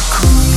cool.